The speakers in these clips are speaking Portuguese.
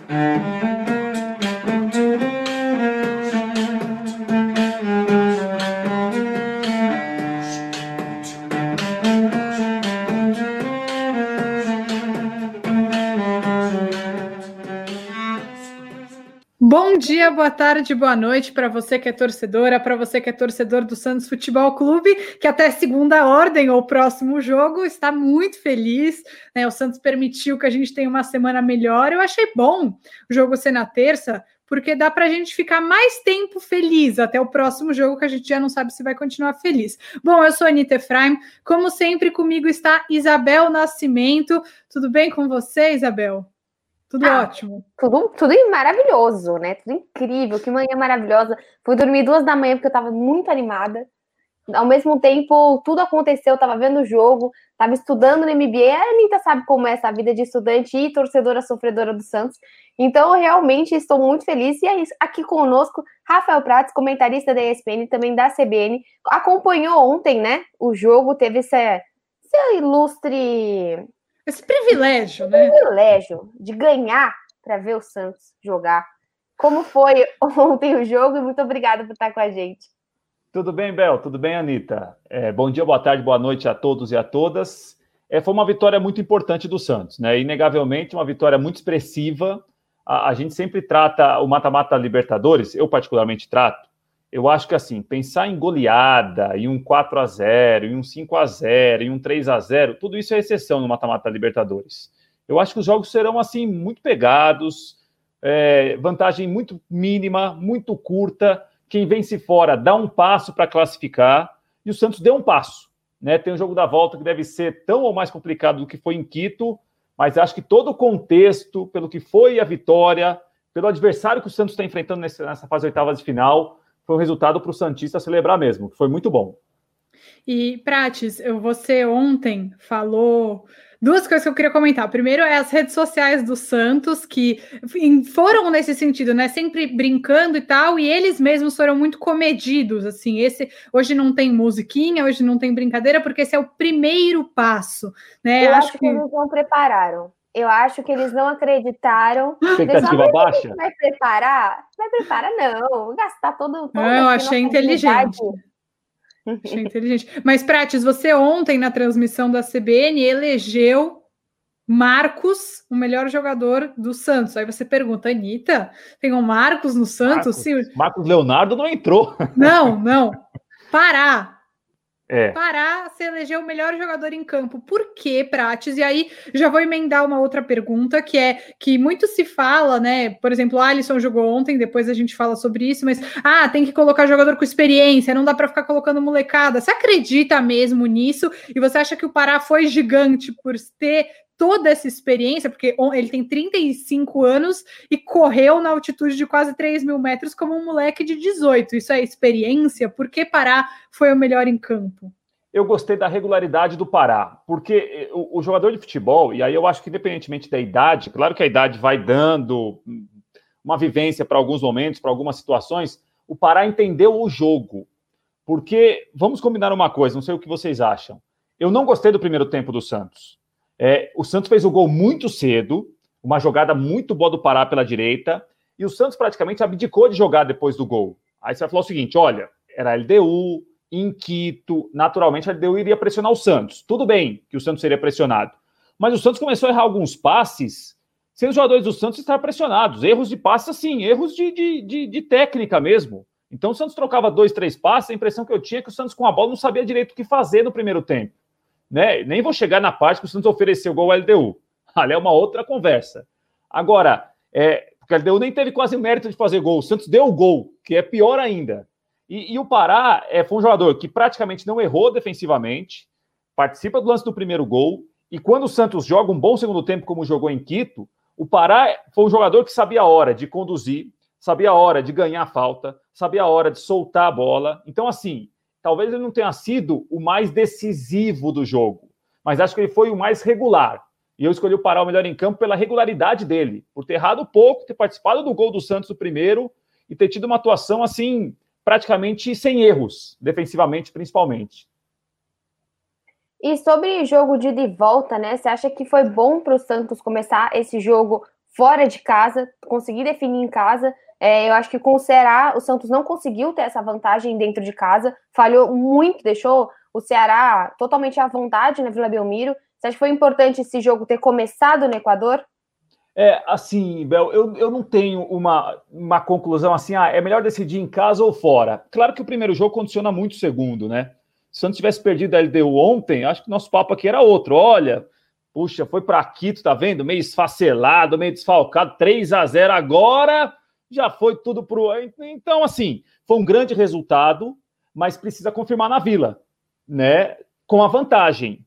Bom dia, boa tarde, boa noite para você que é torcedora, para você que é torcedor do Santos Futebol Clube, que até segunda ordem ou próximo jogo está muito feliz. Né? O Santos permitiu que a gente tenha uma semana melhor. Eu achei bom o jogo ser na terça, porque dá para a gente ficar mais tempo feliz até o próximo jogo, que a gente já não sabe se vai continuar feliz. Bom, eu sou a Anitta Efraim, como sempre, comigo está Isabel Nascimento. Tudo bem com você, Isabel? Tudo ah, ótimo. Tudo, tudo maravilhoso, né? Tudo incrível. Que manhã maravilhosa. Fui dormir duas da manhã porque eu tava muito animada. Ao mesmo tempo, tudo aconteceu. Eu tava vendo o jogo, tava estudando no MBA. A Anitta sabe como é essa vida de estudante e torcedora sofredora do Santos. Então, eu realmente estou muito feliz. E é isso. Aqui conosco, Rafael Prates, comentarista da ESPN, também da CBN. Acompanhou ontem, né? O jogo, teve esse, esse ilustre esse privilégio, né? privilégio de ganhar para ver o Santos jogar. Como foi ontem o jogo e muito obrigada por estar com a gente. Tudo bem, Bel? Tudo bem, Anitta? É, bom dia, boa tarde, boa noite a todos e a todas. É, foi uma vitória muito importante do Santos, né? Inegavelmente, uma vitória muito expressiva. A, a gente sempre trata o mata-mata Libertadores, eu particularmente trato, eu acho que assim, pensar em goleada, em um 4 a 0 em um 5 a 0 em um 3 a 0 tudo isso é exceção no mata-mata Libertadores. Eu acho que os jogos serão assim, muito pegados, é, vantagem muito mínima, muito curta. Quem vence fora dá um passo para classificar, e o Santos deu um passo. Né? Tem o jogo da volta que deve ser tão ou mais complicado do que foi em Quito, mas acho que todo o contexto, pelo que foi a vitória, pelo adversário que o Santos está enfrentando nessa fase oitavas de final, foi um resultado para o Santista celebrar mesmo, que foi muito bom. E, Prates, você ontem falou duas coisas que eu queria comentar. Primeiro é as redes sociais do Santos, que foram nesse sentido, né? Sempre brincando e tal, e eles mesmos foram muito comedidos. Assim, esse hoje não tem musiquinha, hoje não tem brincadeira, porque esse é o primeiro passo, né? Eu acho, acho que eles não prepararam. Eu acho que eles não acreditaram. Expectativa baixa? Vai preparar? Vai preparar, não. Gastar todo. todo eu achei inteligente. Achei inteligente. Mas, Prates, você ontem na transmissão da CBN elegeu Marcos, o melhor jogador do Santos. Aí você pergunta, Anitta, tem um Marcos no Santos? Marcos, Sim. Marcos Leonardo não entrou. Não, não. Pará. É. Pará se eleger o melhor jogador em campo. Por que, Prates? E aí já vou emendar uma outra pergunta, que é que muito se fala, né? Por exemplo, Alisson jogou ontem, depois a gente fala sobre isso, mas ah, tem que colocar jogador com experiência, não dá para ficar colocando molecada. Você acredita mesmo nisso? E você acha que o Pará foi gigante por ter toda essa experiência, porque ele tem 35 anos e correu na altitude de quase 3 mil metros como um moleque de 18. Isso é experiência? Por que Pará foi o melhor em campo? Eu gostei da regularidade do Pará, porque eh, o, o jogador de futebol, e aí eu acho que independentemente da idade, claro que a idade vai dando uma vivência para alguns momentos, para algumas situações, o Pará entendeu o jogo. Porque, vamos combinar uma coisa, não sei o que vocês acham. Eu não gostei do primeiro tempo do Santos. É, o Santos fez o gol muito cedo, uma jogada muito boa do Pará pela direita, e o Santos praticamente abdicou de jogar depois do gol. Aí você vai falar o seguinte: olha, era LDU, em Quito, naturalmente a LDU iria pressionar o Santos. Tudo bem que o Santos seria pressionado. Mas o Santos começou a errar alguns passes, sem os jogadores do Santos estar pressionados. Erros de passes, assim, erros de, de, de, de técnica mesmo. Então o Santos trocava dois, três passes, a impressão que eu tinha é que o Santos com a bola não sabia direito o que fazer no primeiro tempo né? Nem vou chegar na parte que o Santos ofereceu gol ao LDU. Ali é uma outra conversa. Agora, é, porque a LDU nem teve quase mérito de fazer gol. O Santos deu o gol, que é pior ainda. E, e o Pará é, foi um jogador que praticamente não errou defensivamente, participa do lance do primeiro gol. E quando o Santos joga um bom segundo tempo, como jogou em Quito, o Pará foi um jogador que sabia a hora de conduzir, sabia a hora de ganhar a falta, sabia a hora de soltar a bola. Então, assim, talvez ele não tenha sido o mais decisivo do jogo, mas acho que ele foi o mais regular. E eu escolhi o Pará o melhor em campo pela regularidade dele, por ter errado pouco, ter participado do gol do Santos o primeiro e ter tido uma atuação assim, praticamente sem erros, defensivamente principalmente. E sobre jogo de volta, né? Você acha que foi bom para o Santos começar esse jogo fora de casa, conseguir definir em casa. É, eu acho que com o Ceará, o Santos não conseguiu ter essa vantagem dentro de casa, falhou muito, deixou o Ceará totalmente à vontade na Vila Belmiro. Você acha que foi importante esse jogo ter começado no Equador? É, assim, Bel, eu, eu não tenho uma, uma conclusão assim, ah, é melhor decidir em casa ou fora. Claro que o primeiro jogo condiciona muito o segundo, né? Se eu não tivesse perdido a LDU ontem, acho que nosso papo aqui era outro. Olha, puxa, foi para Quito, tá vendo? Meio esfacelado, meio desfalcado, 3 a 0 agora já foi tudo pro. Então, assim, foi um grande resultado, mas precisa confirmar na Vila, né? Com a vantagem.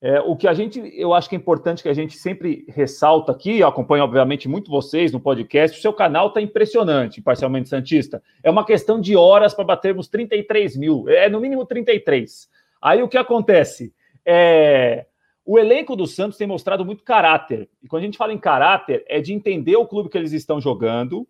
É, o que a gente, eu acho que é importante que a gente sempre ressalta aqui, eu acompanho, obviamente, muito vocês no podcast, o seu canal está impressionante, parcialmente Santista. É uma questão de horas para batermos 33 mil, é no mínimo 33. Aí o que acontece? É, o elenco do Santos tem mostrado muito caráter. E quando a gente fala em caráter, é de entender o clube que eles estão jogando,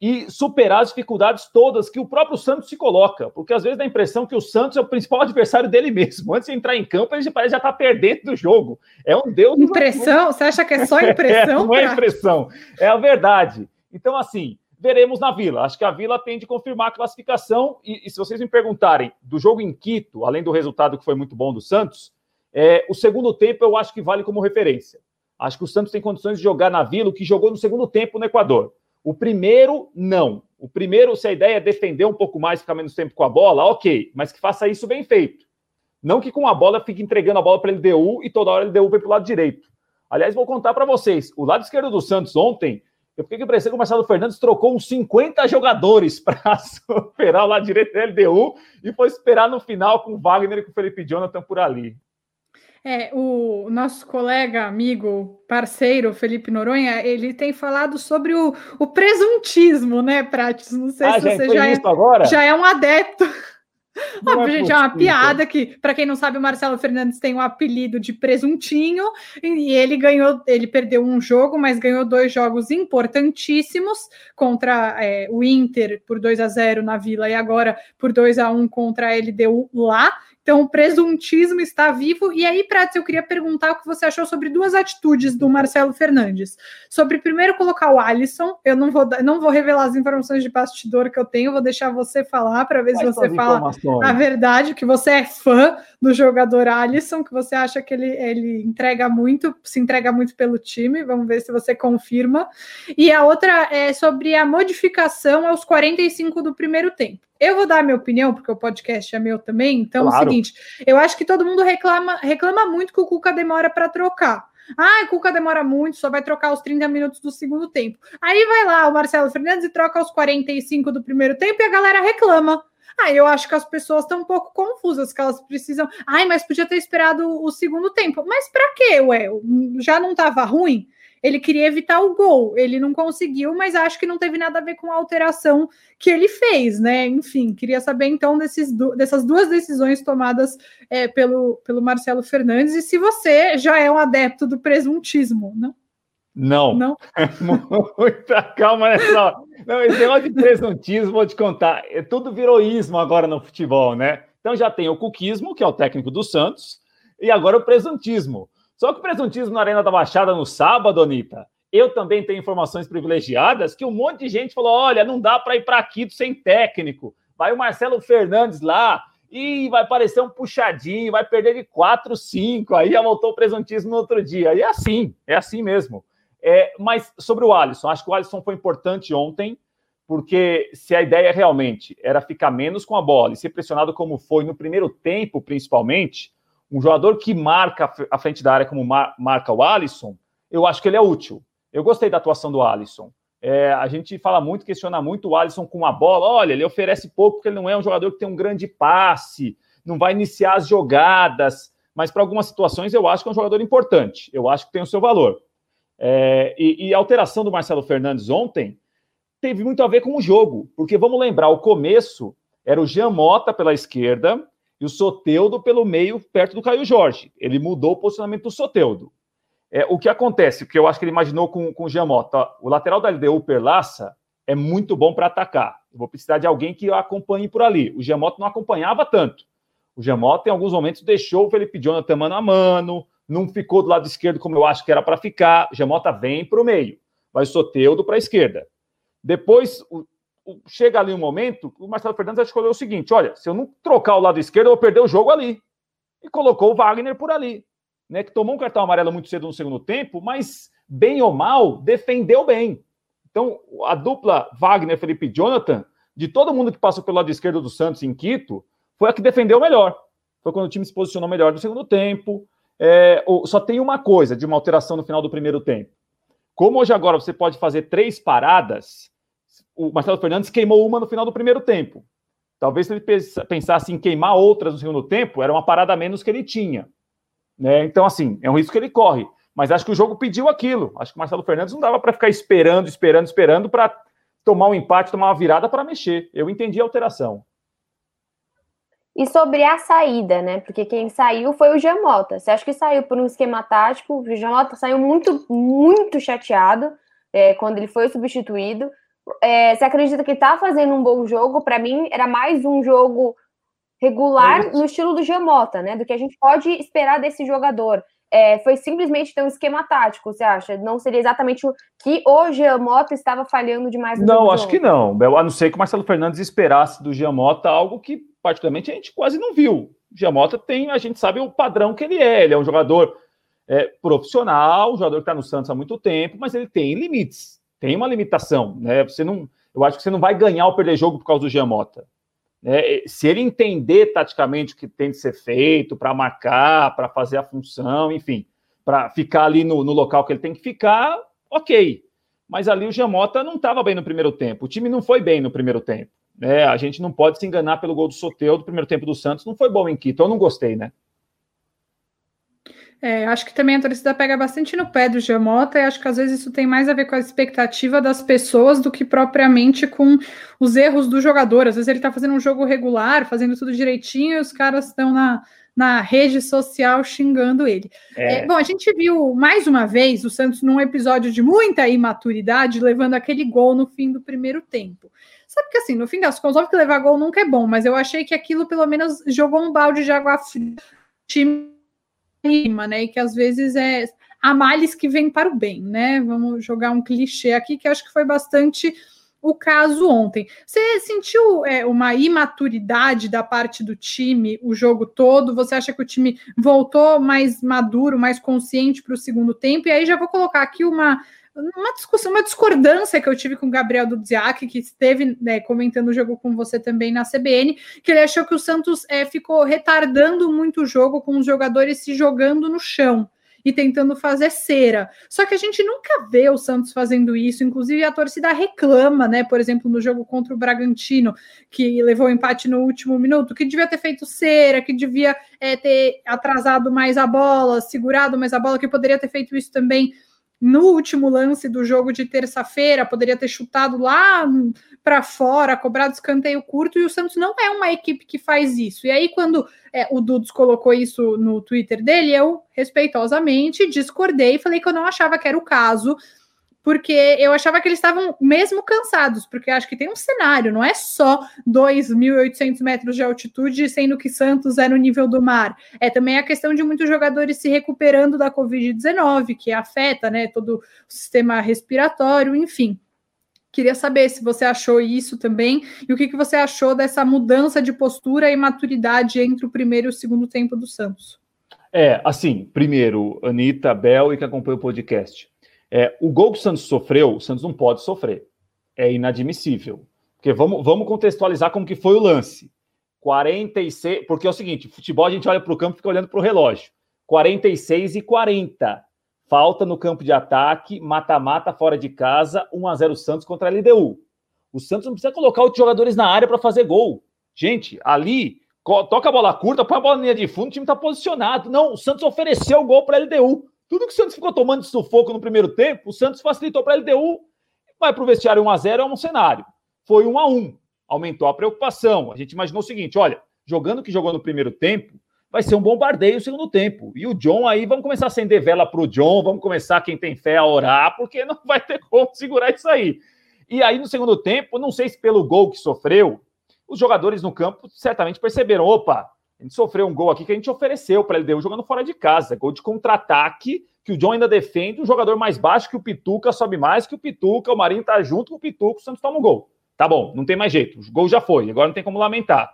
e superar as dificuldades todas que o próprio Santos se coloca, porque às vezes dá a impressão que o Santos é o principal adversário dele mesmo. Antes de entrar em campo, ele parece já estar tá perdendo do jogo. É um Deus. Impressão? Você acha que é só impressão? é, não é impressão, é a verdade. Então, assim, veremos na Vila. Acho que a Vila tem de confirmar a classificação. E, e, se vocês me perguntarem do jogo em Quito, além do resultado que foi muito bom do Santos, é, o segundo tempo eu acho que vale como referência. Acho que o Santos tem condições de jogar na Vila o que jogou no segundo tempo no Equador. O primeiro, não. O primeiro, se a ideia é defender um pouco mais, ficar menos tempo com a bola, ok, mas que faça isso bem feito. Não que com a bola fique entregando a bola para ele LDU e toda hora ele LDU vai para o lado direito. Aliás, vou contar para vocês: o lado esquerdo do Santos ontem, eu fiquei que parecia que o Marcelo Fernandes trocou uns 50 jogadores para superar o lado direito da LDU e foi esperar no final com o Wagner e com o Felipe Jonathan por ali. É, o nosso colega, amigo, parceiro, Felipe Noronha, ele tem falado sobre o, o presuntismo, né, Prates? Não sei ah, se você já é, já é um adepto. Óbvio, é gente, é uma piada que, para quem não sabe, o Marcelo Fernandes tem o um apelido de presuntinho e ele ganhou, ele perdeu um jogo, mas ganhou dois jogos importantíssimos contra é, o Inter por 2 a 0 na Vila e agora por 2 a 1 contra a LDU lá. Então, o presuntismo está vivo. E aí, Prates, eu queria perguntar o que você achou sobre duas atitudes do Marcelo Fernandes. Sobre primeiro colocar o Alisson. Eu não vou, não vou revelar as informações de bastidor que eu tenho, vou deixar você falar para ver se você fala a verdade, que você é fã do jogador Alisson, que você acha que ele, ele entrega muito, se entrega muito pelo time. Vamos ver se você confirma. E a outra é sobre a modificação aos 45 do primeiro tempo. Eu vou dar a minha opinião, porque o podcast é meu também. Então, claro. é o seguinte: eu acho que todo mundo reclama, reclama muito que o Cuca demora para trocar. Ah, o Cuca demora muito, só vai trocar os 30 minutos do segundo tempo. Aí vai lá o Marcelo Fernandes e troca os 45 do primeiro tempo e a galera reclama. Aí eu acho que as pessoas estão um pouco confusas, que elas precisam. Ai, mas podia ter esperado o segundo tempo. Mas para quê, ué? Já não estava ruim? Ele queria evitar o gol, ele não conseguiu, mas acho que não teve nada a ver com a alteração que ele fez, né? Enfim, queria saber então desses, dessas duas decisões tomadas é, pelo, pelo Marcelo Fernandes e se você já é um adepto do presuntismo, não? Não. Não. Muita calma nessa. Não, esse negócio de presuntismo, vou te contar. É, tudo virou ismo agora no futebol, né? Então já tem o cuquismo, que é o técnico do Santos, e agora o presuntismo. Só que o presuntismo na Arena da Baixada no sábado, Anitta, eu também tenho informações privilegiadas que um monte de gente falou: olha, não dá para ir para Quito sem técnico. Vai o Marcelo Fernandes lá e vai parecer um puxadinho, vai perder de 4, 5. Aí já voltou o presuntismo no outro dia. E é assim, é assim mesmo. É, mas sobre o Alisson, acho que o Alisson foi importante ontem, porque se a ideia realmente era ficar menos com a bola e ser pressionado como foi no primeiro tempo, principalmente, um jogador que marca a frente da área como mar, marca o Alisson, eu acho que ele é útil. Eu gostei da atuação do Alisson. É, a gente fala muito, questiona muito o Alisson com a bola. Olha, ele oferece pouco porque ele não é um jogador que tem um grande passe, não vai iniciar as jogadas, mas para algumas situações eu acho que é um jogador importante. Eu acho que tem o seu valor. É, e, e, a alteração do Marcelo Fernandes ontem teve muito a ver com o jogo, porque vamos lembrar, o começo era o Jean Mota pela esquerda, e o Soteudo pelo meio, perto do Caio Jorge. Ele mudou o posicionamento do Soteudo. É, o que acontece, que eu acho que ele imaginou com, com o Giamota, o lateral da LDU, Perlaça, é muito bom para atacar. Eu vou precisar de alguém que acompanhe por ali. O Giamota não acompanhava tanto. O Giamota, em alguns momentos, deixou o Felipe Jonathan mano a mano, não ficou do lado esquerdo como eu acho que era para ficar. O Giamota vem para o meio. vai o Soteudo para a esquerda. Depois, chega ali um momento, o Marcelo Fernandes escolheu o seguinte: olha, se eu não trocar o lado esquerdo, eu vou perder o jogo ali. E colocou o Wagner por ali, né? Que tomou um cartão amarelo muito cedo no segundo tempo, mas bem ou mal, defendeu bem. Então, a dupla Wagner-Felipe Jonathan, de todo mundo que passou pelo lado esquerdo do Santos em Quito, foi a que defendeu melhor. Foi quando o time se posicionou melhor no segundo tempo. É, só tem uma coisa de uma alteração no final do primeiro tempo. Como hoje agora você pode fazer três paradas, o Marcelo Fernandes queimou uma no final do primeiro tempo. Talvez se ele pensasse em queimar outras no segundo tempo, era uma parada menos que ele tinha. Né? Então, assim, é um risco que ele corre. Mas acho que o jogo pediu aquilo. Acho que o Marcelo Fernandes não dava para ficar esperando, esperando, esperando para tomar um empate, tomar uma virada para mexer. Eu entendi a alteração. E sobre a saída, né? Porque quem saiu foi o Jamota. Você acha que saiu por um esquema tático? O Jamota saiu muito, muito chateado é, quando ele foi substituído. É, você acredita que tá fazendo um bom jogo? Para mim, era mais um jogo regular é no estilo do Jamota, né? Do que a gente pode esperar desse jogador é, foi simplesmente ter um esquema tático, você acha? Não seria exatamente o que o Giamota estava falhando demais no Não, acho que não. A não ser que o Marcelo Fernandes esperasse do Giamota algo que, particularmente, a gente quase não viu. O Giamota tem, a gente sabe o padrão que ele é. Ele é um jogador é, profissional, um jogador que está no Santos há muito tempo, mas ele tem limites, tem uma limitação. Né? Você não, eu acho que você não vai ganhar ou perder jogo por causa do Giamota. Né? Se ele entender taticamente o que tem de ser feito para marcar, para fazer a função, enfim, para ficar ali no, no, local que ele tem que ficar, ok. Mas ali o Jamota não estava bem no primeiro tempo. O time não foi bem no primeiro tempo. Né? A gente não pode se enganar pelo gol do Soteu do primeiro tempo do Santos. Não foi bom em Quito. Eu não gostei, né? É, acho que também a torcida pega bastante no pé do Giamota e acho que às vezes isso tem mais a ver com a expectativa das pessoas do que propriamente com os erros do jogador. Às vezes ele tá fazendo um jogo regular, fazendo tudo direitinho e os caras estão na, na rede social xingando ele. É. É, bom, a gente viu mais uma vez o Santos num episódio de muita imaturidade, levando aquele gol no fim do primeiro tempo. Sabe que assim, no fim das contas, óbvio que levar gol nunca é bom, mas eu achei que aquilo pelo menos jogou um balde de água fria time clima, né? E que às vezes é a males que vem para o bem, né? Vamos jogar um clichê aqui que acho que foi bastante o caso ontem. Você sentiu é, uma imaturidade da parte do time o jogo todo? Você acha que o time voltou mais maduro, mais consciente para o segundo tempo? E aí já vou colocar aqui uma uma discussão, uma discordância que eu tive com o Gabriel Dudziak, que esteve né, comentando o jogo com você também na CBN, que ele achou que o Santos é, ficou retardando muito o jogo com os jogadores se jogando no chão e tentando fazer cera. Só que a gente nunca vê o Santos fazendo isso, inclusive a torcida reclama, né? Por exemplo, no jogo contra o Bragantino, que levou o empate no último minuto, que devia ter feito cera, que devia é, ter atrasado mais a bola, segurado mais a bola, que poderia ter feito isso também no último lance do jogo de terça-feira, poderia ter chutado lá para fora, cobrado escanteio curto, e o Santos não é uma equipe que faz isso. E aí, quando é, o Dudes colocou isso no Twitter dele, eu respeitosamente discordei e falei que eu não achava que era o caso porque eu achava que eles estavam mesmo cansados, porque acho que tem um cenário, não é só 2.800 metros de altitude, sendo que Santos é no nível do mar. É também a questão de muitos jogadores se recuperando da Covid-19, que afeta né, todo o sistema respiratório, enfim. Queria saber se você achou isso também e o que, que você achou dessa mudança de postura e maturidade entre o primeiro e o segundo tempo do Santos. É, assim, primeiro, Anitta, Bel e que acompanha o podcast. É, o gol que o Santos sofreu, o Santos não pode sofrer. É inadmissível. Porque vamos, vamos contextualizar como que foi o lance. 46, porque é o seguinte, futebol a gente olha para o campo e fica olhando para o relógio. 46 e 40. Falta no campo de ataque, mata-mata fora de casa, 1 a 0 Santos contra a LDU. O Santos não precisa colocar os jogadores na área para fazer gol. Gente, ali, toca a bola curta, põe a bola na linha de fundo, o time está posicionado. Não, o Santos ofereceu o gol para a LDU. Tudo que o Santos ficou tomando de sufoco no primeiro tempo, o Santos facilitou para a LDU. Vai para o vestiário 1x0 é um cenário. Foi 1x1. Aumentou a preocupação. A gente imaginou o seguinte: olha, jogando o que jogou no primeiro tempo, vai ser um bombardeio no segundo tempo. E o John aí, vamos começar a acender vela para o John, vamos começar, quem tem fé, a orar, porque não vai ter como segurar isso aí. E aí, no segundo tempo, não sei se pelo gol que sofreu, os jogadores no campo certamente perceberam: opa, a gente sofreu um gol aqui que a gente ofereceu para ele deu jogando fora de casa, gol de contra-ataque que o John ainda defende um jogador mais baixo que o Pituca, sobe mais que o Pituca, o Marinho tá junto com o Pituca, o Santos toma um gol. Tá bom, não tem mais jeito, o gol já foi, agora não tem como lamentar.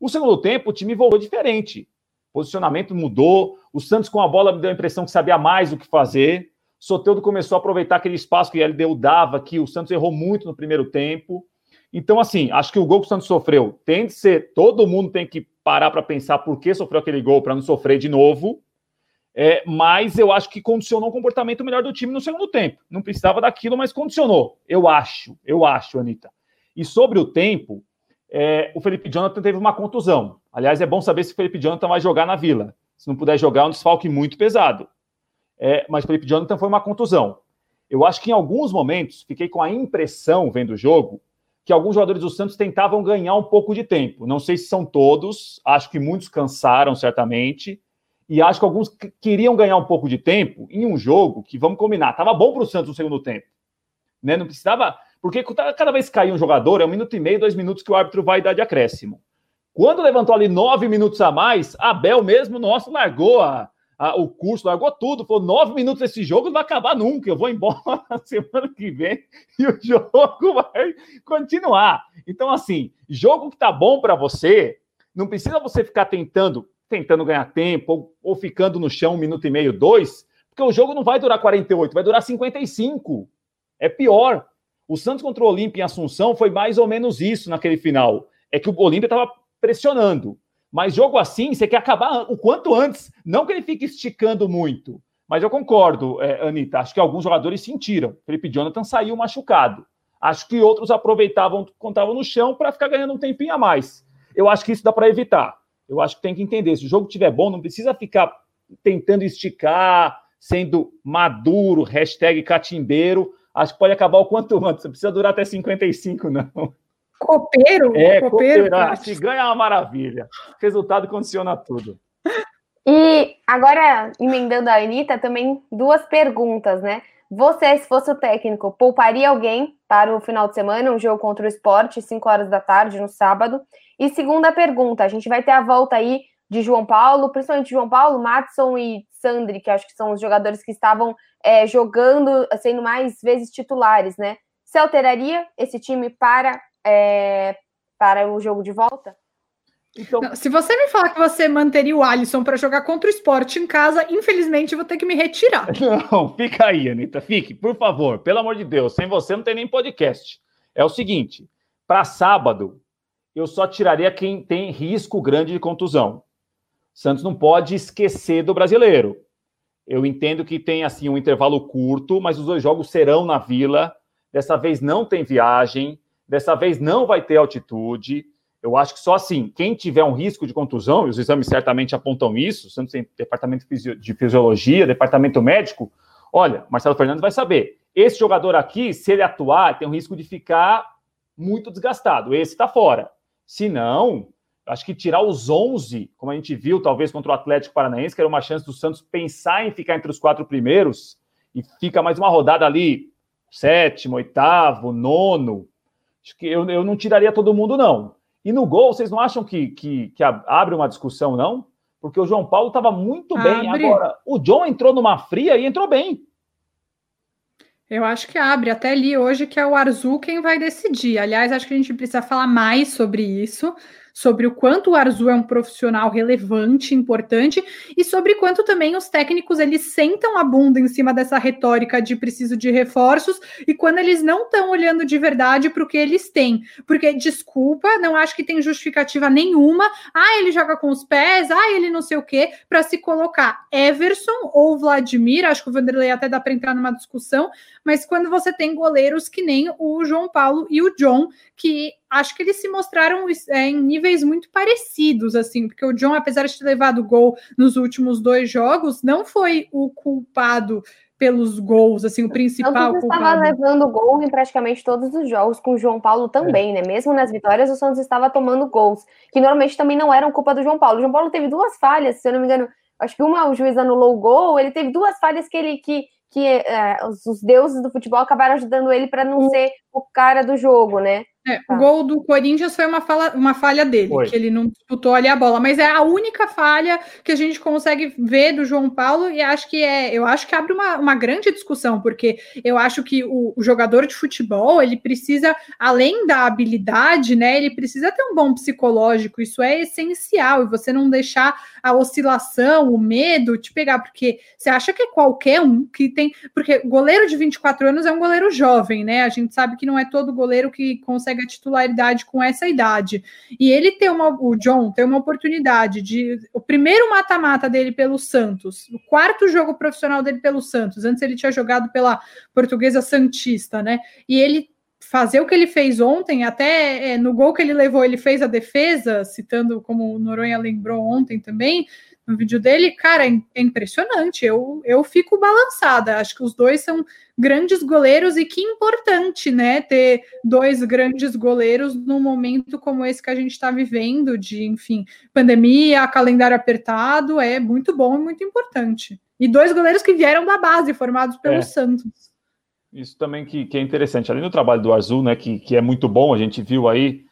O segundo tempo, o time voltou diferente. O posicionamento mudou, o Santos com a bola me deu a impressão que sabia mais o que fazer. Soteudo começou a aproveitar aquele espaço que ele deu dava, que o Santos errou muito no primeiro tempo. Então, assim, acho que o gol que o Santos sofreu tem de ser. Todo mundo tem que parar para pensar por que sofreu aquele gol para não sofrer de novo. É, mas eu acho que condicionou o comportamento melhor do time no segundo tempo. Não precisava daquilo, mas condicionou. Eu acho, eu acho, Anitta. E sobre o tempo, é, o Felipe Jonathan teve uma contusão. Aliás, é bom saber se o Felipe Jonathan vai jogar na Vila. Se não puder jogar, é um desfalque muito pesado. É, mas o Felipe Jonathan foi uma contusão. Eu acho que em alguns momentos fiquei com a impressão, vendo o jogo, que alguns jogadores do Santos tentavam ganhar um pouco de tempo. Não sei se são todos, acho que muitos cansaram, certamente, e acho que alguns queriam ganhar um pouco de tempo em um jogo que, vamos combinar, estava bom para o Santos no segundo tempo. Né? Não precisava. Porque cada vez que cair um jogador, é um minuto e meio, dois minutos que o árbitro vai dar de acréscimo. Quando levantou ali nove minutos a mais, Abel mesmo, nosso, largou a, a, o curso, largou tudo, falou: nove minutos desse jogo não vai acabar nunca, eu vou embora na semana que vem e o jogo vai continuar. Então, assim, jogo que tá bom para você, não precisa você ficar tentando, tentando ganhar tempo ou, ou ficando no chão um minuto e meio, dois, porque o jogo não vai durar 48, vai durar 55. É pior. O Santos contra o Olímpia em Assunção foi mais ou menos isso naquele final. É que o Olímpia estava pressionando. Mas jogo assim, você quer acabar o quanto antes. Não que ele fique esticando muito. Mas eu concordo, é, Anitta. Acho que alguns jogadores sentiram. Felipe Jonathan saiu machucado. Acho que outros aproveitavam quando estavam no chão para ficar ganhando um tempinho a mais. Eu acho que isso dá para evitar. Eu acho que tem que entender. Se o jogo estiver bom, não precisa ficar tentando esticar, sendo maduro, hashtag catimbeiro. Acho que pode acabar o quanto antes. Não precisa durar até 55, não. Copeiro? É, copeiro. copeiro. Se ganha é uma maravilha. Resultado condiciona tudo. E agora, emendando a Anitta, também duas perguntas, né? Você, se fosse o técnico, pouparia alguém para o final de semana, um jogo contra o esporte, 5 horas da tarde, no sábado? E segunda pergunta, a gente vai ter a volta aí de João Paulo, principalmente João Paulo, Matson e Sandri, que acho que são os jogadores que estavam é, jogando, sendo mais vezes titulares, né? Você alteraria esse time para é, para o jogo de volta? Então... Não, se você me falar que você manteria o Alisson para jogar contra o esporte em casa, infelizmente eu vou ter que me retirar. Não, fica aí, Anitta. Fique, por favor. Pelo amor de Deus. Sem você não tem nem podcast. É o seguinte: para sábado, eu só tiraria quem tem risco grande de contusão. Santos não pode esquecer do brasileiro. Eu entendo que tem assim um intervalo curto, mas os dois jogos serão na Vila. Dessa vez não tem viagem. Dessa vez não vai ter altitude. Eu acho que só assim, quem tiver um risco de contusão, e os exames certamente apontam isso, Santos tem departamento de fisiologia, departamento médico. Olha, Marcelo Fernandes vai saber. Esse jogador aqui, se ele atuar, tem um risco de ficar muito desgastado. Esse está fora. Se não, acho que tirar os 11, como a gente viu, talvez contra o Atlético Paranaense, que era uma chance do Santos pensar em ficar entre os quatro primeiros, e fica mais uma rodada ali, sétimo, oitavo, nono, Acho que eu, eu não tiraria todo mundo, não. E no gol, vocês não acham que, que, que abre uma discussão, não? Porque o João Paulo estava muito bem. Abre. Agora, o John entrou numa fria e entrou bem. Eu acho que abre. Até ali hoje que é o Arzu quem vai decidir. Aliás, acho que a gente precisa falar mais sobre isso sobre o quanto o Arzu é um profissional relevante, importante, e sobre quanto também os técnicos eles sentam a bunda em cima dessa retórica de preciso de reforços e quando eles não estão olhando de verdade para o que eles têm. Porque, desculpa, não acho que tem justificativa nenhuma. Ah, ele joga com os pés, ah, ele não sei o quê, para se colocar Everson ou Vladimir, acho que o Vanderlei até dá para entrar numa discussão, mas quando você tem goleiros que nem o João Paulo e o John, que acho que eles se mostraram é, em níveis muito parecidos, assim, porque o John, apesar de ter levado gol nos últimos dois jogos, não foi o culpado pelos gols, assim, o principal Santos culpado. estava levando gol em praticamente todos os jogos, com o João Paulo também, é. né? Mesmo nas vitórias, o Santos estava tomando gols, que normalmente também não eram culpa do João Paulo. O João Paulo teve duas falhas, se eu não me engano, acho que uma o juiz anulou o gol, ele teve duas falhas que ele que que é, os, os, deuses do futebol acabaram ajudando ele para não ser o cara do jogo, né? É, o gol do Corinthians foi uma, fala, uma falha dele, foi. que ele não disputou ali a bola, mas é a única falha que a gente consegue ver do João Paulo e acho que é, eu acho que abre uma, uma grande discussão, porque eu acho que o, o, jogador de futebol ele precisa, além da habilidade, né, ele precisa ter um bom psicológico, isso é essencial, e você não deixar a oscilação, o medo te pegar, porque você acha que é qualquer um que tem, porque goleiro de 24 anos é um goleiro jovem, né? A gente sabe que não é todo goleiro que consegue consegue a titularidade com essa idade. E ele tem uma, o John tem uma oportunidade de o primeiro mata-mata dele pelo Santos, o quarto jogo profissional dele pelo Santos. Antes ele tinha jogado pela Portuguesa Santista, né? E ele fazer o que ele fez ontem, até é, no gol que ele levou, ele fez a defesa, citando como o Noronha lembrou ontem também no vídeo dele, cara, é, é impressionante. Eu, eu fico balançada. Acho que os dois são grandes goleiros e que importante, né? Ter dois grandes goleiros num momento como esse que a gente está vivendo, de, enfim, pandemia, calendário apertado, é muito bom e muito importante. E dois goleiros que vieram da base, formados pelo é. Santos. Isso também que, que, é interessante. Além do trabalho do Azul, né, que, que é muito bom, a gente viu aí,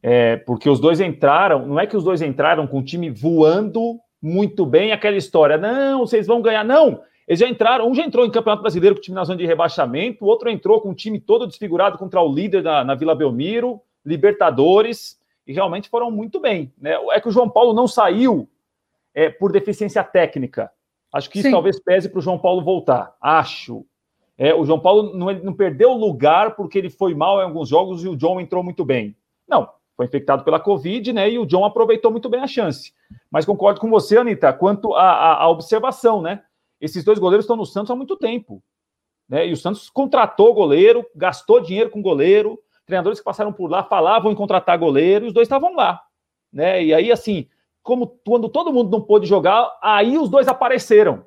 é, porque os dois entraram, não é que os dois entraram com o time voando muito bem aquela história. Não, vocês vão ganhar. Não, eles já entraram. Um já entrou em Campeonato Brasileiro com o time na zona de rebaixamento, o outro entrou com o time todo desfigurado contra o líder na, na Vila Belmiro, Libertadores, e realmente foram muito bem. Né? É que o João Paulo não saiu é, por deficiência técnica. Acho que isso Sim. talvez pese para o João Paulo voltar. Acho. É, o João Paulo não, não perdeu lugar porque ele foi mal em alguns jogos e o John entrou muito bem. Não, foi infectado pela Covid, né? E o John aproveitou muito bem a chance. Mas concordo com você, Anitta, quanto à observação, né? Esses dois goleiros estão no Santos há muito tempo. Né? E o Santos contratou goleiro, gastou dinheiro com goleiro, treinadores que passaram por lá falavam em contratar goleiro, e os dois estavam lá. Né? E aí, assim, como quando todo mundo não pôde jogar, aí os dois apareceram.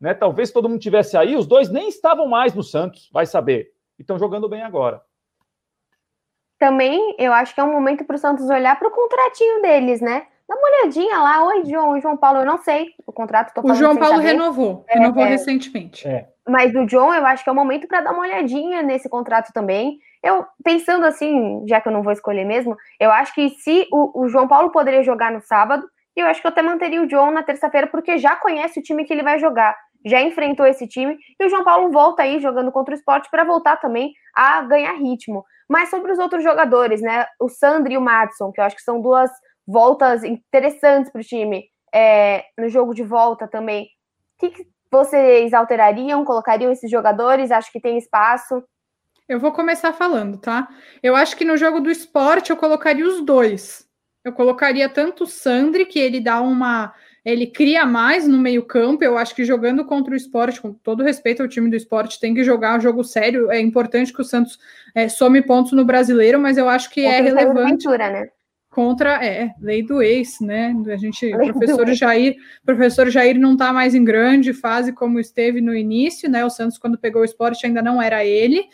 Né? Talvez todo mundo tivesse aí, os dois nem estavam mais no Santos, vai saber. E estão jogando bem agora também eu acho que é um momento para o Santos olhar para o contratinho deles, né? Dá uma olhadinha lá. Oi, João, João Paulo, eu não sei o contrato. o João Paulo saber. renovou, é, renovou é, recentemente. É. Mas o John, eu acho que é o momento para dar uma olhadinha nesse contrato também. Eu, pensando assim, já que eu não vou escolher mesmo, eu acho que se o, o João Paulo poderia jogar no sábado, eu acho que eu até manteria o John na terça-feira, porque já conhece o time que ele vai jogar, já enfrentou esse time, e o João Paulo volta aí jogando contra o esporte para voltar também a ganhar ritmo. Mas sobre os outros jogadores, né? O Sandri e o Madison, que eu acho que são duas voltas interessantes para o time é, no jogo de volta também. O que, que vocês alterariam, colocariam esses jogadores? Acho que tem espaço. Eu vou começar falando, tá? Eu acho que no jogo do esporte eu colocaria os dois. Eu colocaria tanto o Sandri, que ele dá uma ele cria mais no meio-campo. Eu acho que jogando contra o esporte, com todo respeito ao time do esporte, tem que jogar um jogo sério. É importante que o Santos é, some pontos no brasileiro, mas eu acho que é contra é relevante. Ventura, né? Contra, é, lei do ex, né? A gente, lei professor Jair, professor Jair não está mais em grande fase como esteve no início, né? O Santos, quando pegou o esporte, ainda não era ele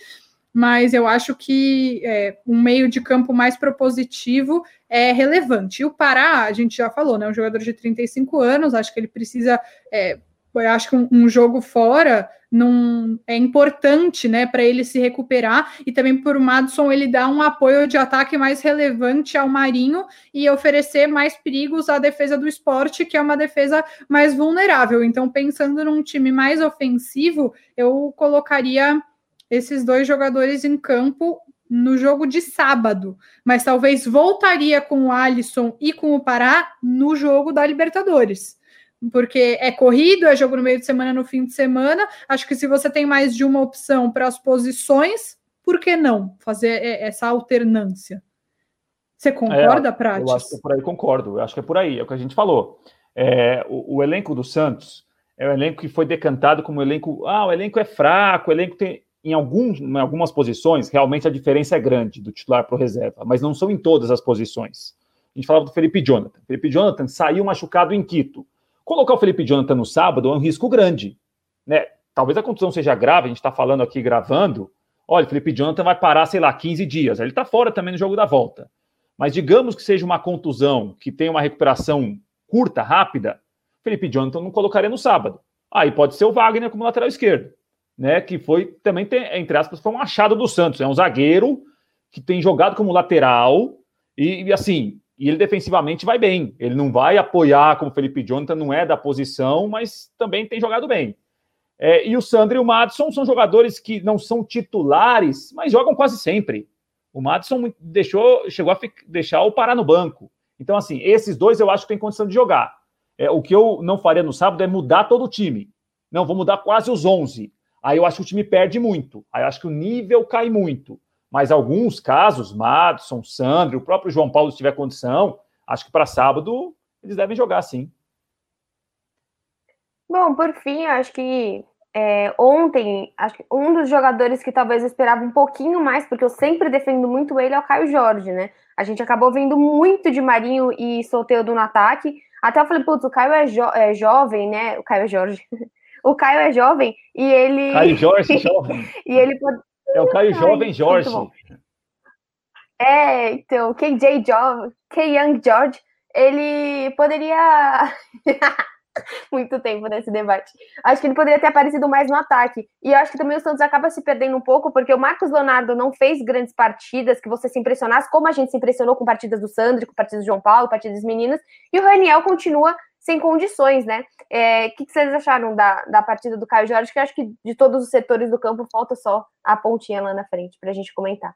mas eu acho que é, um meio de campo mais propositivo é relevante. E o Pará, a gente já falou, né? Um jogador de 35 anos, acho que ele precisa. É, eu acho que um, um jogo fora num, é importante, né, para ele se recuperar e também por o Madison ele dar um apoio de ataque mais relevante ao Marinho e oferecer mais perigos à defesa do esporte, que é uma defesa mais vulnerável. Então, pensando num time mais ofensivo, eu colocaria esses dois jogadores em campo no jogo de sábado, mas talvez voltaria com o Alisson e com o Pará no jogo da Libertadores. Porque é corrido, é jogo no meio de semana, no fim de semana. Acho que se você tem mais de uma opção para as posições, por que não fazer essa alternância? Você concorda, é, Prates? Eu acho que é por aí, concordo. Eu acho que é por aí, é o que a gente falou. É, o, o, elenco do Santos é um elenco que foi decantado como elenco. Ah, o elenco é fraco, o elenco tem em, alguns, em algumas posições, realmente a diferença é grande do titular para o reserva, mas não são em todas as posições. A gente falava do Felipe Jonathan. Felipe Jonathan saiu machucado em Quito. Colocar o Felipe Jonathan no sábado é um risco grande. Né? Talvez a contusão seja grave, a gente está falando aqui gravando. Olha, o Felipe Jonathan vai parar, sei lá, 15 dias. Ele está fora também no jogo da volta. Mas digamos que seja uma contusão que tenha uma recuperação curta, rápida, Felipe Jonathan não colocaria no sábado. Aí pode ser o Wagner como lateral esquerdo né? Que foi também, tem, entre aspas, foi um achado do Santos. É um zagueiro que tem jogado como lateral e, e assim, e ele defensivamente vai bem. Ele não vai apoiar como Felipe Jonathan, não é da posição, mas também tem jogado bem. É, e o Sandro e o Madison são jogadores que não são titulares, mas jogam quase sempre. O Madison deixou, chegou a deixar o Pará no banco. Então, assim, esses dois eu acho que tem condição de jogar. É, o que eu não faria no sábado é mudar todo o time. Não, vou mudar quase os 11. Aí eu acho que o time perde muito. Aí eu acho que o nível cai muito. Mas alguns casos, Madison, Sandro, o próprio João Paulo, se tiver condição, acho que para sábado eles devem jogar sim. Bom, por fim, acho que é, ontem, acho que um dos jogadores que talvez eu esperava um pouquinho mais, porque eu sempre defendo muito ele, é o Caio Jorge, né? A gente acabou vendo muito de Marinho e Solteiro no ataque. Até eu falei, putz, o Caio é, jo é jovem, né? O Caio é Jorge. o Caio é jovem e ele. Caio Jorge, jovem. e ele pode. É o Caio Jovem Jorge. É, então, KJ Jovem, K Young George, ele poderia. Muito tempo nesse debate. Acho que ele poderia ter aparecido mais no ataque. E eu acho que também o Santos acaba se perdendo um pouco, porque o Marcos Leonardo não fez grandes partidas que você se impressionasse, como a gente se impressionou com partidas do Sandro, com partidas do João Paulo, partidas das meninas. E o Raniel continua sem condições, né? O é, que, que, vocês acharam da, da partida do Caio Jorge? Que eu acho que de todos os setores do campo falta só a pontinha lá na frente para a gente comentar.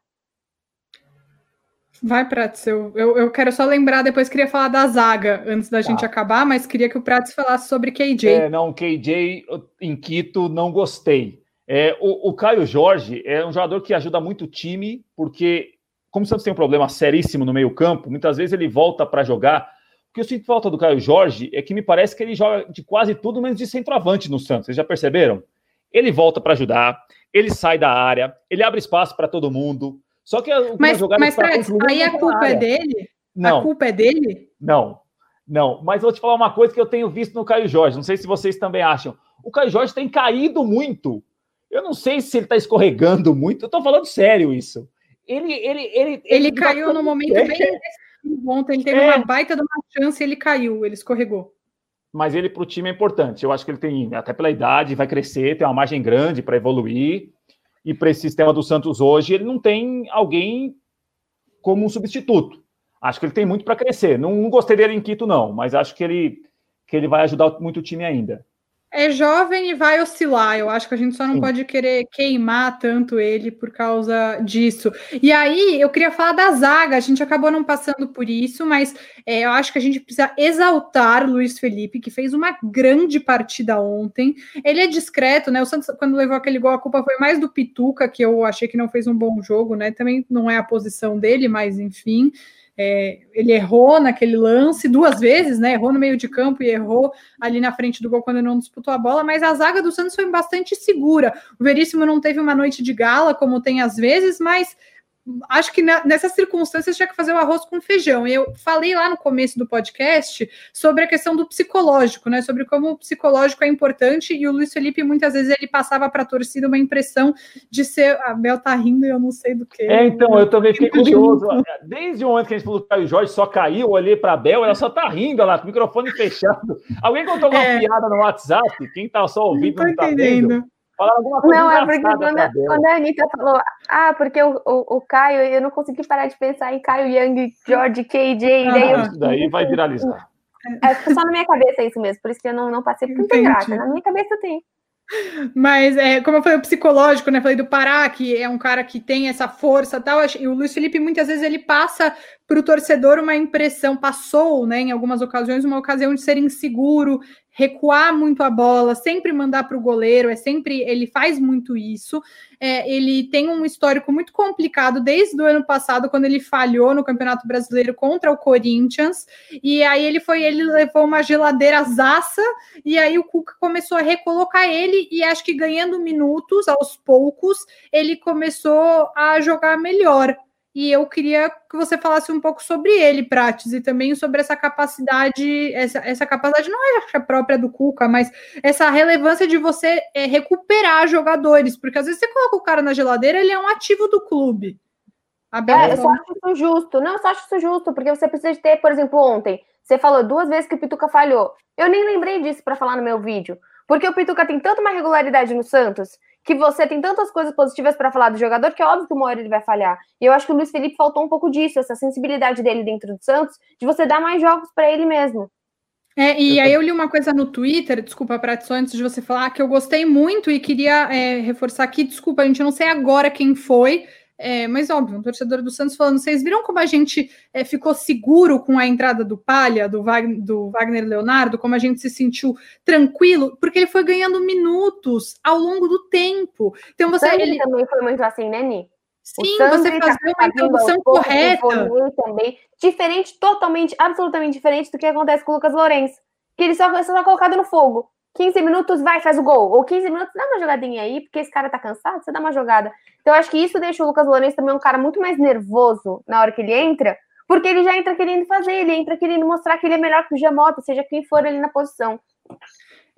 Vai, Prates. Eu, eu, eu, quero só lembrar, depois queria falar da zaga antes da tá. gente acabar, mas queria que o Prates falasse sobre KJ. É, não, KJ em Quito não gostei. É, o, o Caio Jorge é um jogador que ajuda muito o time, porque, como o Santos tem um problema seríssimo no meio-campo, muitas vezes ele volta para jogar. O que eu sinto falta do Caio Jorge é que me parece que ele joga de quase tudo menos de centroavante no Santos. Vocês já perceberam? Ele volta para ajudar, ele sai da área, ele abre espaço para todo mundo. Só que mas, mas Fred, aí a culpa é dele? Não. A culpa é dele? Não, não. Mas vou te falar uma coisa que eu tenho visto no Caio Jorge. Não sei se vocês também acham. O Caio Jorge tem caído muito. Eu não sei se ele está escorregando muito. Eu estou falando sério isso. Ele, ele, ele, ele, ele caiu no momento é. bem ontem. Ele teve é. uma baita de uma chance e ele caiu, ele escorregou. Mas ele para o time é importante. Eu acho que ele tem, até pela idade, vai crescer, tem uma margem grande para evoluir e para esse sistema do Santos hoje, ele não tem alguém como um substituto. Acho que ele tem muito para crescer. Não, não, gostei dele em Quito, não, mas acho que ele, que ele vai ajudar muito o time ainda é jovem e vai oscilar. Eu acho que a gente só não Sim. pode querer queimar tanto ele por causa disso. E aí, eu queria falar da zaga. A gente acabou não passando por isso, mas é, eu acho que a gente precisa exaltar Luiz Felipe, que fez uma grande partida ontem. Ele é discreto, né? O Santos, quando levou aquele gol, a culpa foi mais do Pituca, que eu achei que não fez um bom jogo, né? Também não é a posição dele, mas enfim. É, ele errou naquele lance duas vezes, né? Errou no meio de campo e errou ali na frente do gol quando ele não disputou a bola, mas a zaga do Santos foi bastante segura. O Veríssimo não teve uma noite de gala, como tem às vezes, mas acho que na, nessas circunstâncias tinha que fazer o arroz com feijão. Eu falei lá no começo do podcast sobre a questão do psicológico, né? Sobre como o psicológico é importante e o Luiz Felipe muitas vezes ele passava para a torcida uma impressão de ser a Bel tá rindo e eu não sei do que. É, então eu também fiquei curioso. Desde o momento que a gente falou que o Caio Jorge só caiu, eu olhei para a Bel, ela só tá rindo lá, com o microfone fechado. Alguém contou uma é... piada no WhatsApp? Quem tá só ouvindo não, não tá entendendo. vendo? Falaram alguma coisa Não, é porque quando, quando, a Anitta falou, ah, porque o, o, o, Caio, eu não consegui parar de pensar em Caio Young, George, KJ, ah, daí eu... Isso daí vai viralizar. É, só na minha cabeça isso mesmo, por isso que eu não, não passei por tanta graça. Na minha cabeça tem. Mas, é, como eu falei, o psicológico, né? Falei do Pará, que é um cara que tem essa força tal. E o Luiz Felipe, muitas vezes, ele passa para o torcedor uma impressão, passou, né, em algumas ocasiões, uma ocasião de ser inseguro, recuar muito a bola, sempre mandar para o goleiro, é sempre ele faz muito isso. É, ele tem um histórico muito complicado desde o ano passado, quando ele falhou no Campeonato Brasileiro contra o Corinthians, e aí ele foi, ele levou uma geladeira zaça, e aí o Cuca começou a recolocar ele, e acho que ganhando minutos aos poucos, ele começou a jogar melhor e eu queria que você falasse um pouco sobre ele, Prates, e também sobre essa capacidade, essa, essa capacidade não é a própria do Cuca, mas essa relevância de você é, recuperar jogadores, porque às vezes você coloca o cara na geladeira, ele é um ativo do clube. É, eu só acho isso justo. Não, eu só acho isso justo, porque você precisa de ter, por exemplo, ontem, você falou duas vezes que o Pituca falhou. Eu nem lembrei disso para falar no meu vídeo. Porque o Pituca tem tanta uma regularidade no Santos que você tem tantas coisas positivas para falar do jogador que é óbvio que uma hora ele vai falhar. E eu acho que o Luiz Felipe faltou um pouco disso, essa sensibilidade dele dentro do Santos, de você dar mais jogos para ele mesmo. É, e aí eu li uma coisa no Twitter, desculpa, Pratson, antes de você falar, que eu gostei muito e queria é, reforçar aqui, desculpa, a gente não sei agora quem foi, é, mas óbvio, um torcedor do Santos falando, vocês viram como a gente é, ficou seguro com a entrada do Palha, do Wagner, do Wagner Leonardo, como a gente se sentiu tranquilo, porque ele foi ganhando minutos ao longo do tempo. Então você. Ele também foi muito assim, né, Ni? Sim, você fazer uma introdução correta. Também, diferente, totalmente, absolutamente diferente do que acontece com o Lucas Lourenço. Que ele só, tá colocado no fogo. 15 minutos, vai, faz o gol. Ou 15 minutos, dá uma jogadinha aí, porque esse cara tá cansado, você dá uma jogada. Então, eu acho que isso deixa o Lucas Lourenço também um cara muito mais nervoso na hora que ele entra, porque ele já entra querendo fazer, ele entra querendo mostrar que ele é melhor que o Giamota, seja quem for ali na posição.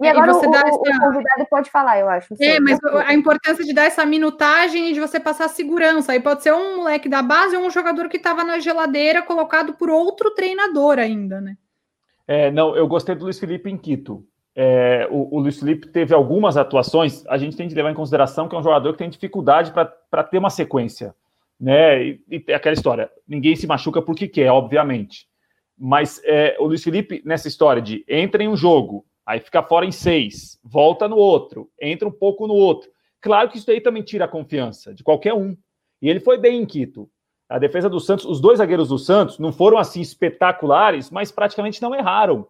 E agora e o, essa... o, convidado pode falar, eu acho. É, mas a importância de dar essa minutagem e de você passar segurança. Aí pode ser um moleque da base ou um jogador que estava na geladeira colocado por outro treinador ainda, né? É, não, eu gostei do Luiz Felipe em Quito. É, o, o Luiz Felipe teve algumas atuações, a gente tem que levar em consideração que é um jogador que tem dificuldade para ter uma sequência. Né? E, e aquela história, ninguém se machuca porque quer, obviamente. Mas é, o Luiz Felipe, nessa história de entra em um jogo, aí fica fora em seis, volta no outro, entra um pouco no outro. Claro que isso aí também tira a confiança de qualquer um. E ele foi bem em Quito. A defesa do Santos, os dois zagueiros do Santos não foram assim espetaculares, mas praticamente não erraram.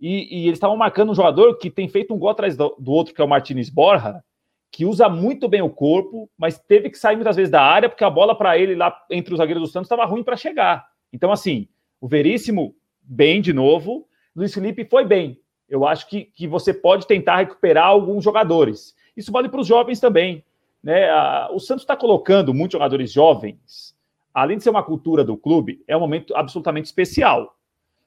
E, e eles estavam marcando um jogador que tem feito um gol atrás do, do outro, que é o Martinez Borja, que usa muito bem o corpo, mas teve que sair muitas vezes da área, porque a bola para ele lá entre os zagueiros do Santos estava ruim para chegar. Então, assim, o Veríssimo, bem de novo. Luiz Felipe foi bem eu acho que, que você pode tentar recuperar alguns jogadores. Isso vale para os jovens também. Né? o Santos está colocando muitos jogadores jovens. Além de ser uma cultura do clube, é um momento absolutamente especial.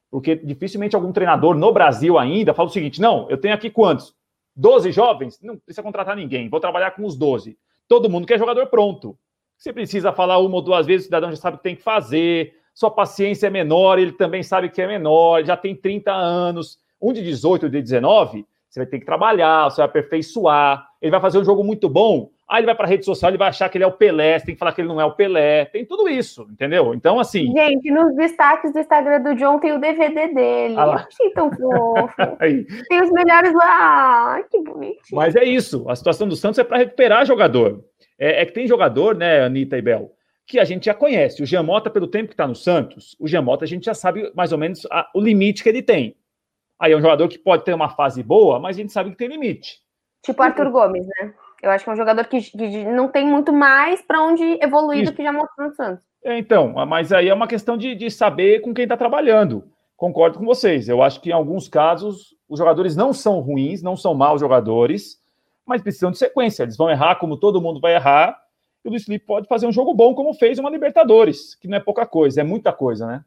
Porque dificilmente algum treinador no Brasil ainda fala o seguinte: não, eu tenho aqui quantos? 12 jovens? Não precisa contratar ninguém, vou trabalhar com os 12. Todo mundo quer jogador pronto. Você precisa falar uma ou duas vezes, o cidadão já sabe o que tem que fazer, sua paciência é menor, ele também sabe que é menor, já tem 30 anos. Um de 18, de 19, você vai ter que trabalhar, você vai aperfeiçoar. Ele vai fazer um jogo muito bom. Aí ele vai para rede social, ele vai achar que ele é o Pelé, você tem que falar que ele não é o Pelé. Tem tudo isso, entendeu? Então, assim. Gente, nos destaques do Instagram do John tem o DVD dele. Ah lá. tão fofo. tem os melhores lá. Que bonitinho. Mas é isso. A situação do Santos é para recuperar jogador. É, é, que tem jogador, né, Anitta e Bel, que a gente já conhece. O Giamota, pelo tempo que está no Santos, o Giamota a gente já sabe mais ou menos a, o limite que ele tem. Aí é um jogador que pode ter uma fase boa, mas a gente sabe que tem limite. Tipo Arthur Gomes, né? Eu acho que é um jogador que, que não tem muito mais para onde evoluir Isso. do que já mostrou no Santos. É, então, mas aí é uma questão de, de saber com quem está trabalhando. Concordo com vocês. Eu acho que em alguns casos os jogadores não são ruins, não são maus jogadores, mas precisam de sequência. Eles vão errar como todo mundo vai errar. E o Luiz Felipe pode fazer um jogo bom como fez uma Libertadores, que não é pouca coisa, é muita coisa, né?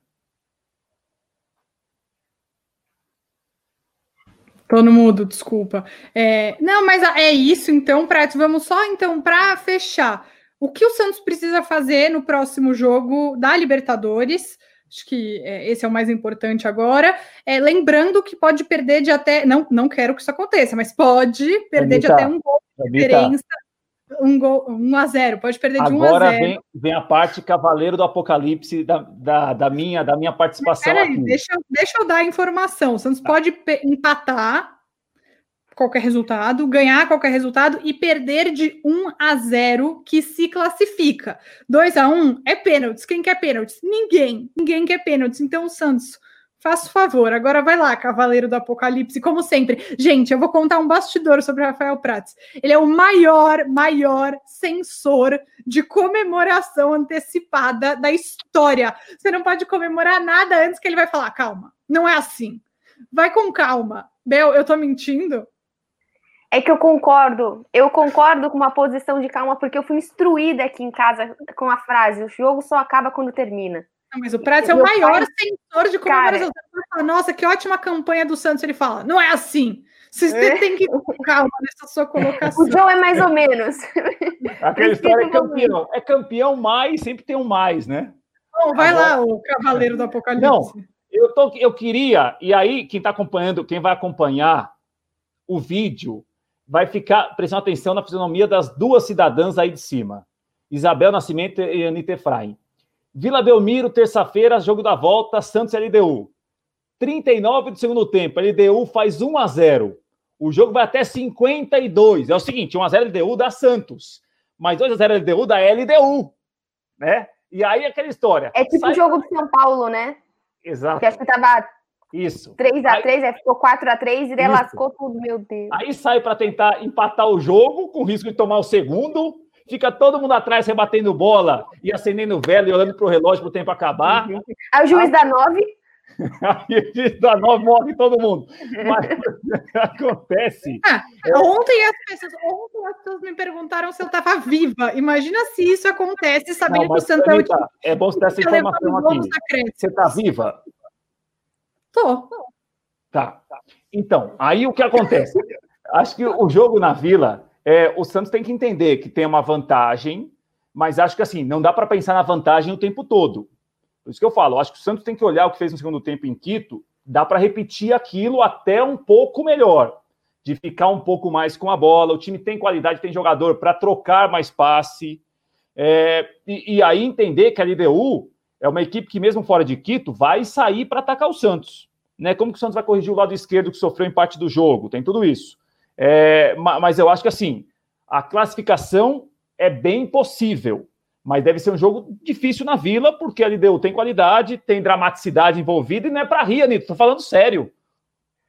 Tô no mudo, desculpa. É, não, mas é isso, então, Prato. Vamos só, então, para fechar. O que o Santos precisa fazer no próximo jogo da Libertadores? Acho que é, esse é o mais importante agora. É, lembrando que pode perder de até. Não, não quero que isso aconteça, mas pode perder de até um gol de diferença um gol, 1 a 0 pode perder de 1 a 0 Agora vem, vem, a parte cavaleiro do apocalipse da, da, da minha, da minha participação aqui. Deixa, deixa eu dar a informação. O Santos tá. pode empatar qualquer resultado, ganhar qualquer resultado e perder de 1 a 0 que se classifica. 2 a 1 é pênaltis. Quem quer pênaltis? Ninguém. Ninguém quer pênaltis. Então o Santos Faça favor, agora vai lá, Cavaleiro do Apocalipse, como sempre. Gente, eu vou contar um bastidor sobre Rafael Prats. Ele é o maior, maior censor de comemoração antecipada da história. Você não pode comemorar nada antes que ele vai falar, calma, não é assim. Vai com calma. Bel, eu tô mentindo? É que eu concordo, eu concordo com uma posição de calma, porque eu fui instruída aqui em casa com a frase: o jogo só acaba quando termina. Não, mas o Prats é o maior pai... sensor de comemoração. Cara... Nossa, que ótima campanha do Santos. Ele fala, não é assim. Vocês é. têm que calma nessa sua colocação. O Joe é mais ou menos. Aquela história é campeão. É campeão mais, sempre tem um mais, né? Bom, vai Agora... lá, o Cavaleiro do Apocalipse. Não, eu, tô, eu queria, e aí, quem está acompanhando, quem vai acompanhar o vídeo vai ficar prestando atenção na fisionomia das duas cidadãs aí de cima. Isabel Nascimento e Anitta Efraim. Vila Belmiro, terça-feira, jogo da volta, Santos e LDU. 39 do segundo tempo, LDU faz 1 a 0. O jogo vai até 52. É o seguinte, 1 a 0 LDU da Santos, mas 2 a 0 LDU da LDU, né? E aí aquela história. É tipo o jogo do São Paulo, né? Exato. Que acho que tava isso. 3 a 3 aí ficou 4 a 3 e daí lascou tudo, meu Deus. Aí sai para tentar empatar o jogo, com risco de tomar o segundo. Fica todo mundo atrás rebatendo bola e acendendo vela e olhando para o relógio para o tempo acabar. Aí o juiz dá 9. Aí o juiz dá 9, morre todo mundo. Mas acontece. Ah, ontem, as pessoas, ontem as pessoas me perguntaram se eu estava viva. Imagina se isso acontece sabendo que o Santão. É bom você ter essa informação aqui. Você está viva? Tô. Tá. Então, aí o que acontece? Acho que o jogo na Vila, é, o Santos tem que entender que tem uma vantagem, mas acho que assim, não dá para pensar na vantagem o tempo todo. Por isso que eu falo, acho que o Santos tem que olhar o que fez no segundo tempo em Quito, dá para repetir aquilo até um pouco melhor, de ficar um pouco mais com a bola. O time tem qualidade, tem jogador para trocar mais passe. É, e, e, aí entender que a LDU é uma equipe que, mesmo fora de Quito, vai sair para atacar o Santos. Né? Como que o Santos vai corrigir o lado esquerdo que sofreu em parte do jogo? Tem tudo isso. É, mas eu acho que assim, a classificação é bem possível, mas deve ser um jogo difícil na Vila, porque a LDU tem qualidade, tem dramaticidade envolvida e não é para rir, Anitta, tô falando sério.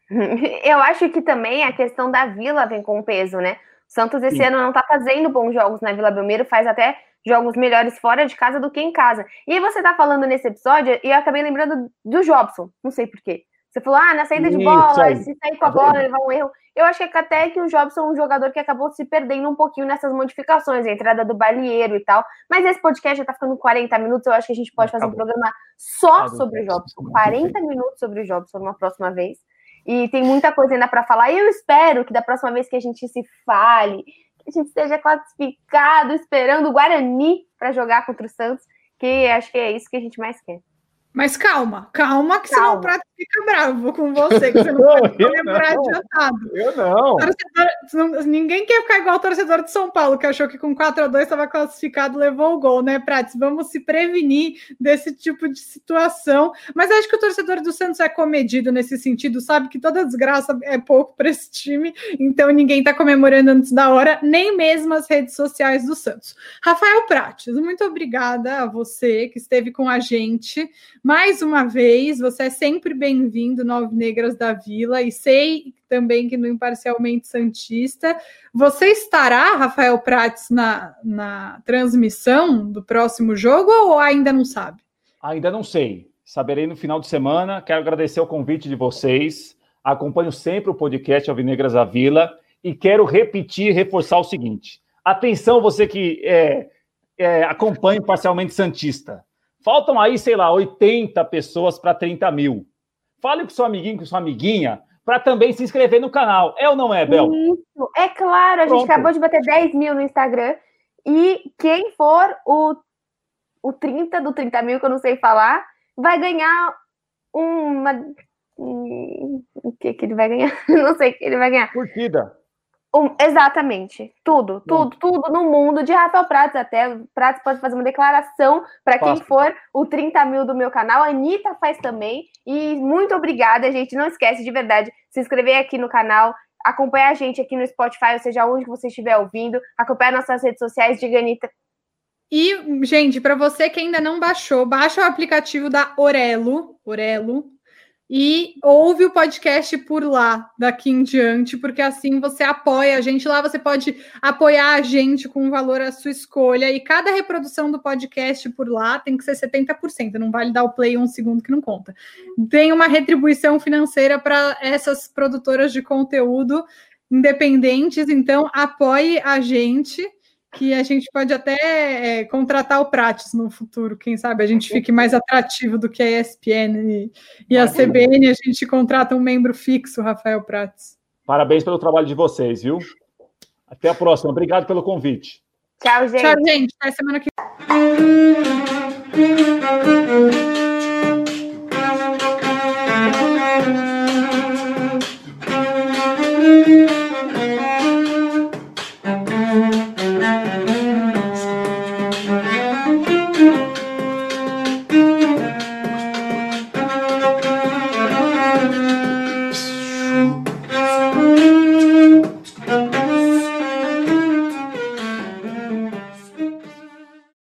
Eu acho que também a questão da Vila vem com peso, né? O Santos esse Sim. ano não tá fazendo bons jogos na Vila Belmiro, faz até jogos melhores fora de casa do que em casa. E você tá falando nesse episódio, e eu acabei lembrando do Jobson, não sei porquê. Você falou, ah, na saída de bola, se sair com a bola, levar um erro. Eu acho que até que o Jobson é um jogador que acabou se perdendo um pouquinho nessas modificações, a entrada do balieiro e tal. Mas esse podcast já tá ficando 40 minutos, eu acho que a gente pode fazer um programa só sobre o Jobson. 40 minutos sobre o Jobson uma próxima vez. E tem muita coisa ainda para falar. E eu espero que da próxima vez que a gente se fale, a gente esteja classificado, esperando o Guarani para jogar contra o Santos, que acho que é isso que a gente mais quer. Mas calma, calma, que calma. senão o prato fica bravo com você, que você não pode comemorar adiantado. Eu não. Torcedor, ninguém quer ficar igual o torcedor de São Paulo, que achou que com 4 a 2 estava classificado, levou o gol, né, Prates? Vamos se prevenir desse tipo de situação. Mas acho que o torcedor do Santos é comedido nesse sentido, sabe que toda desgraça é pouco para esse time, então ninguém está comemorando antes da hora, nem mesmo as redes sociais do Santos. Rafael Prates, muito obrigada a você que esteve com a gente mais uma vez, você é sempre bem-vindo Nove Negras da Vila e sei também que no Imparcialmente Santista. Você estará, Rafael Prates, na, na transmissão do próximo jogo ou ainda não sabe? Ainda não sei. Saberei no final de semana. Quero agradecer o convite de vocês. Acompanho sempre o podcast Alvinegras da Vila e quero repetir reforçar o seguinte. Atenção, você que é, é, acompanha o Parcialmente Santista. Faltam aí, sei lá, 80 pessoas para 30 mil. Fale com seu amiguinho, com sua amiguinha, para também se inscrever no canal. É ou não é, Bel? Isso, é claro. A Pronto. gente acabou de bater 10 mil no Instagram. E quem for o, o 30 do 30 mil, que eu não sei falar, vai ganhar uma. O que, que ele vai ganhar? não sei o que ele vai ganhar. Curtida. Um, exatamente. Tudo, tudo, tudo no mundo de Rafael Pratos. Até Pratos pode fazer uma declaração para quem for o 30 mil do meu canal. A Anitta faz também. E muito obrigada, gente. Não esquece de verdade se inscrever aqui no canal, acompanhar a gente aqui no Spotify, ou seja, onde você estiver ouvindo, acompanhar nossas redes sociais de Anitta. E, gente, para você que ainda não baixou, baixa o aplicativo da Orelo, Orelo, e ouve o podcast por lá daqui em diante, porque assim você apoia a gente. Lá você pode apoiar a gente com um valor à sua escolha. E cada reprodução do podcast por lá tem que ser 70%. Não vale dar o play um segundo que não conta. Tem uma retribuição financeira para essas produtoras de conteúdo independentes. Então, apoie a gente que a gente pode até é, contratar o Prates no futuro, quem sabe a gente fique mais atrativo do que a ESPN e, e a CBN, a gente contrata um membro fixo, Rafael Prates. Parabéns pelo trabalho de vocês, viu? Até a próxima. Obrigado pelo convite. Tchau, gente. Tchau, gente. Até semana que vem.